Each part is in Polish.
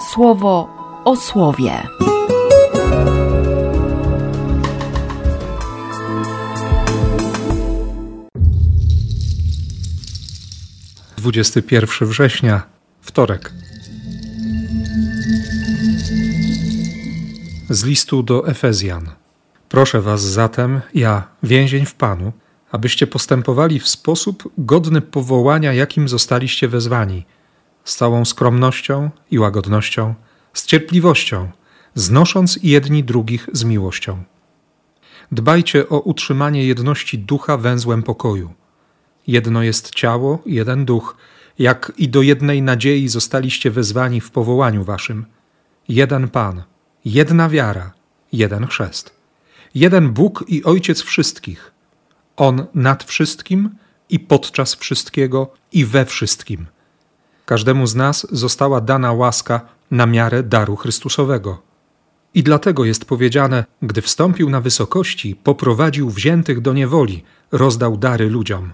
słowo o słowie. Dwudziesty pierwszy września, wtorek. Z listu do Efezjan. Proszę was zatem, ja, więzień w Panu, abyście postępowali w sposób godny powołania, jakim zostaliście wezwani, z całą skromnością i łagodnością, z cierpliwością, znosząc jedni drugich z miłością. Dbajcie o utrzymanie jedności ducha węzłem pokoju. Jedno jest ciało, jeden duch, jak i do jednej nadziei zostaliście wezwani w powołaniu waszym. Jeden Pan, jedna wiara, jeden chrzest. Jeden Bóg i Ojciec wszystkich – on nad wszystkim i podczas wszystkiego i we wszystkim. Każdemu z nas została dana łaska na miarę daru Chrystusowego. I dlatego jest powiedziane, gdy wstąpił na wysokości, poprowadził wziętych do niewoli, rozdał dary ludziom.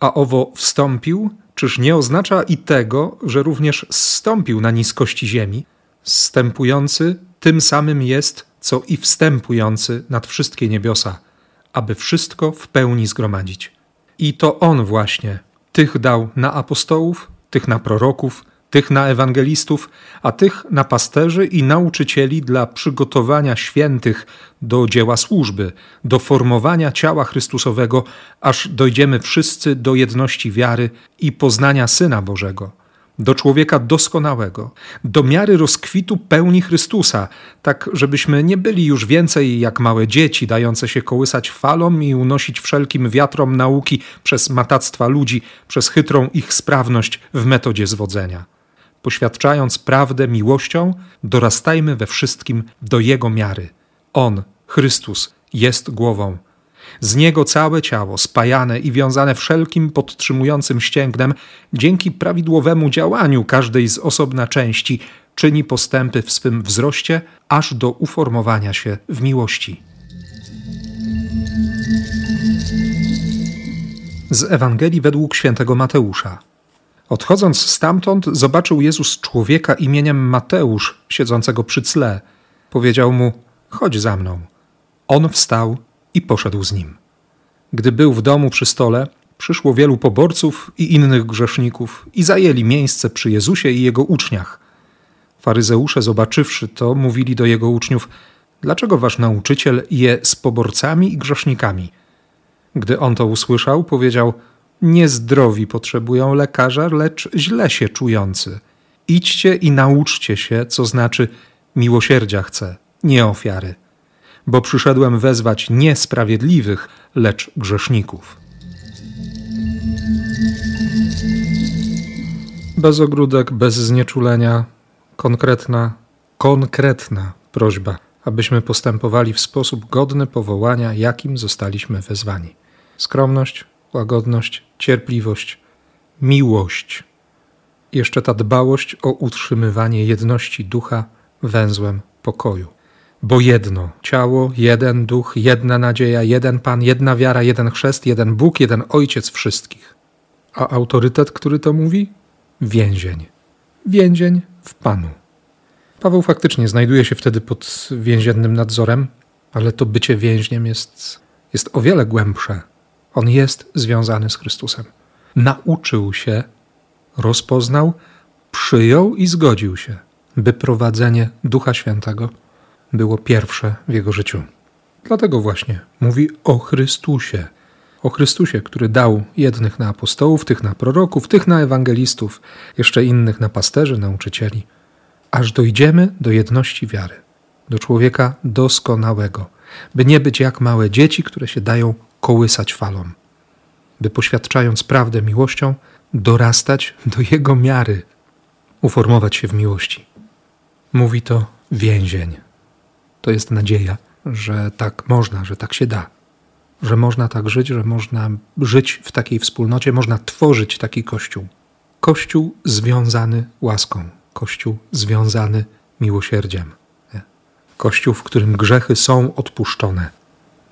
A owo wstąpił, czyż nie oznacza i tego, że również zstąpił na niskości ziemi? Zstępujący tym samym jest, co i wstępujący nad wszystkie niebiosa – aby wszystko w pełni zgromadzić. I to On właśnie tych dał na apostołów, tych na proroków, tych na ewangelistów, a tych na pasterzy i nauczycieli dla przygotowania świętych do dzieła służby, do formowania ciała Chrystusowego, aż dojdziemy wszyscy do jedności wiary i poznania Syna Bożego do człowieka doskonałego, do miary rozkwitu pełni Chrystusa, tak żebyśmy nie byli już więcej jak małe dzieci, dające się kołysać falom i unosić wszelkim wiatrom nauki przez matactwa ludzi, przez chytrą ich sprawność w metodzie zwodzenia. Poświadczając prawdę miłością, dorastajmy we wszystkim do Jego miary. On, Chrystus, jest głową z niego całe ciało, spajane i wiązane wszelkim podtrzymującym ścięgnem, dzięki prawidłowemu działaniu każdej z osobna części, czyni postępy w swym wzroście, aż do uformowania się w miłości. Z Ewangelii według świętego Mateusza. Odchodząc stamtąd, zobaczył Jezus człowieka imieniem Mateusz, siedzącego przy cle. Powiedział mu: Chodź za mną. On wstał i poszedł z nim. Gdy był w domu przy stole, przyszło wielu poborców i innych grzeszników i zajęli miejsce przy Jezusie i jego uczniach. Faryzeusze, zobaczywszy to, mówili do jego uczniów: Dlaczego wasz nauczyciel je z poborcami i grzesznikami? Gdy on to usłyszał, powiedział: Niezdrowi potrzebują lekarza, lecz źle się czujący. Idźcie i nauczcie się, co znaczy miłosierdzia chcę, nie ofiary bo przyszedłem wezwać nie sprawiedliwych, lecz grzeszników. Bez ogródek, bez znieczulenia, konkretna, konkretna prośba, abyśmy postępowali w sposób godny powołania, jakim zostaliśmy wezwani. Skromność, łagodność, cierpliwość, miłość. Jeszcze ta dbałość o utrzymywanie jedności ducha węzłem pokoju. Bo jedno ciało, jeden duch, jedna nadzieja, jeden Pan, jedna wiara, jeden chrzest, jeden Bóg, jeden Ojciec wszystkich. A autorytet, który to mówi? Więzień. Więzień w Panu. Paweł faktycznie znajduje się wtedy pod więziennym nadzorem, ale to bycie więźniem jest, jest o wiele głębsze. On jest związany z Chrystusem. Nauczył się, rozpoznał, przyjął i zgodził się, by prowadzenie Ducha Świętego było pierwsze w jego życiu. Dlatego właśnie mówi o Chrystusie. O Chrystusie, który dał jednych na apostołów, tych na proroków, tych na ewangelistów, jeszcze innych na pasterzy, nauczycieli, aż dojdziemy do jedności wiary, do człowieka doskonałego, by nie być jak małe dzieci, które się dają kołysać falą, by poświadczając prawdę miłością, dorastać do jego miary, uformować się w miłości. Mówi to więzień to jest nadzieja, że tak można, że tak się da, że można tak żyć, że można żyć w takiej wspólnocie, można tworzyć taki kościół. Kościół związany łaską, kościół związany miłosierdziem. Kościół, w którym grzechy są odpuszczone.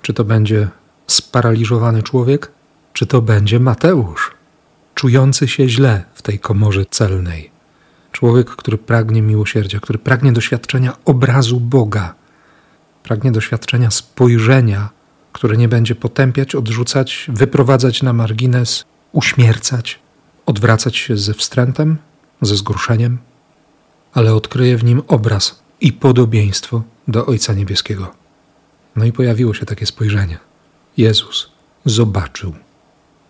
Czy to będzie sparaliżowany człowiek, czy to będzie Mateusz, czujący się źle w tej komorze celnej Człowiek, który pragnie miłosierdzia, który pragnie doświadczenia obrazu Boga, pragnie doświadczenia spojrzenia, które nie będzie potępiać, odrzucać, wyprowadzać na margines, uśmiercać, odwracać się ze wstrętem, ze zgruszeniem, ale odkryje w nim obraz i podobieństwo do Ojca Niebieskiego. No i pojawiło się takie spojrzenie. Jezus zobaczył.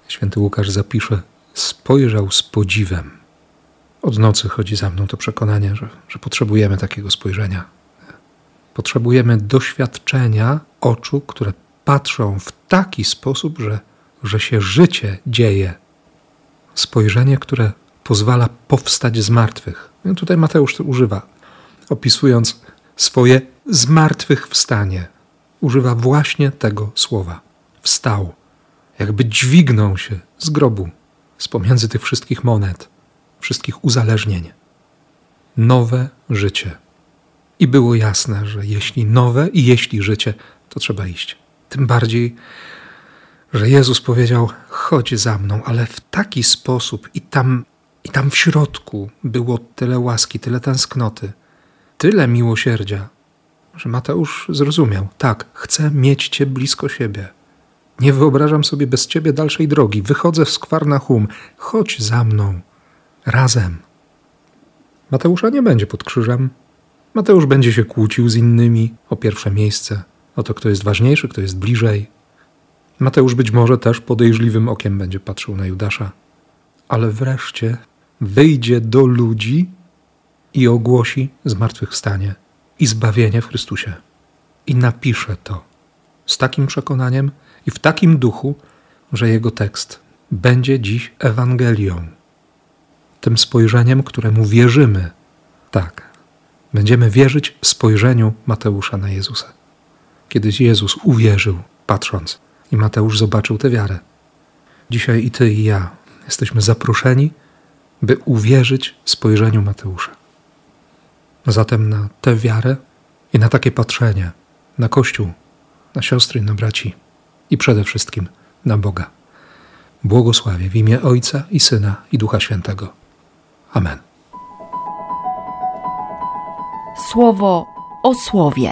Święty Łukasz zapisze, spojrzał z podziwem. Od nocy chodzi za mną to przekonanie, że, że potrzebujemy takiego spojrzenia. Potrzebujemy doświadczenia oczu, które patrzą w taki sposób, że, że się życie dzieje. Spojrzenie, które pozwala powstać z martwych. No tutaj Mateusz używa, opisując swoje zmartwychwstanie. Używa właśnie tego słowa. Wstał, jakby dźwignął się z grobu, z pomiędzy tych wszystkich monet, wszystkich uzależnień. Nowe życie. I było jasne, że jeśli nowe i jeśli życie, to trzeba iść. Tym bardziej, że Jezus powiedział: chodź za mną, ale w taki sposób i tam, i tam w środku było tyle łaski, tyle tęsknoty, tyle miłosierdzia, że Mateusz zrozumiał: tak, chcę mieć Cię blisko siebie. Nie wyobrażam sobie bez Ciebie dalszej drogi. Wychodzę w hum. Chodź za mną. Razem. Mateusza nie będzie pod krzyżem. Mateusz będzie się kłócił z innymi o pierwsze miejsce, o to, kto jest ważniejszy, kto jest bliżej. Mateusz być może też podejrzliwym okiem będzie patrzył na Judasza, ale wreszcie wyjdzie do ludzi i ogłosi zmartwychwstanie i zbawienie w Chrystusie. I napisze to z takim przekonaniem i w takim duchu, że jego tekst będzie dziś Ewangelią, tym spojrzeniem, któremu wierzymy. Tak, będziemy wierzyć spojrzeniu Mateusza na Jezusa. Kiedyś Jezus uwierzył, patrząc, i Mateusz zobaczył tę wiarę. Dzisiaj i ty, i ja jesteśmy zaproszeni, by uwierzyć spojrzeniu Mateusza. Zatem na tę wiarę i na takie patrzenie na Kościół, na siostry, na braci i przede wszystkim na Boga. Błogosławię w imię Ojca i Syna i Ducha Świętego. Amen. Słowo o słowie.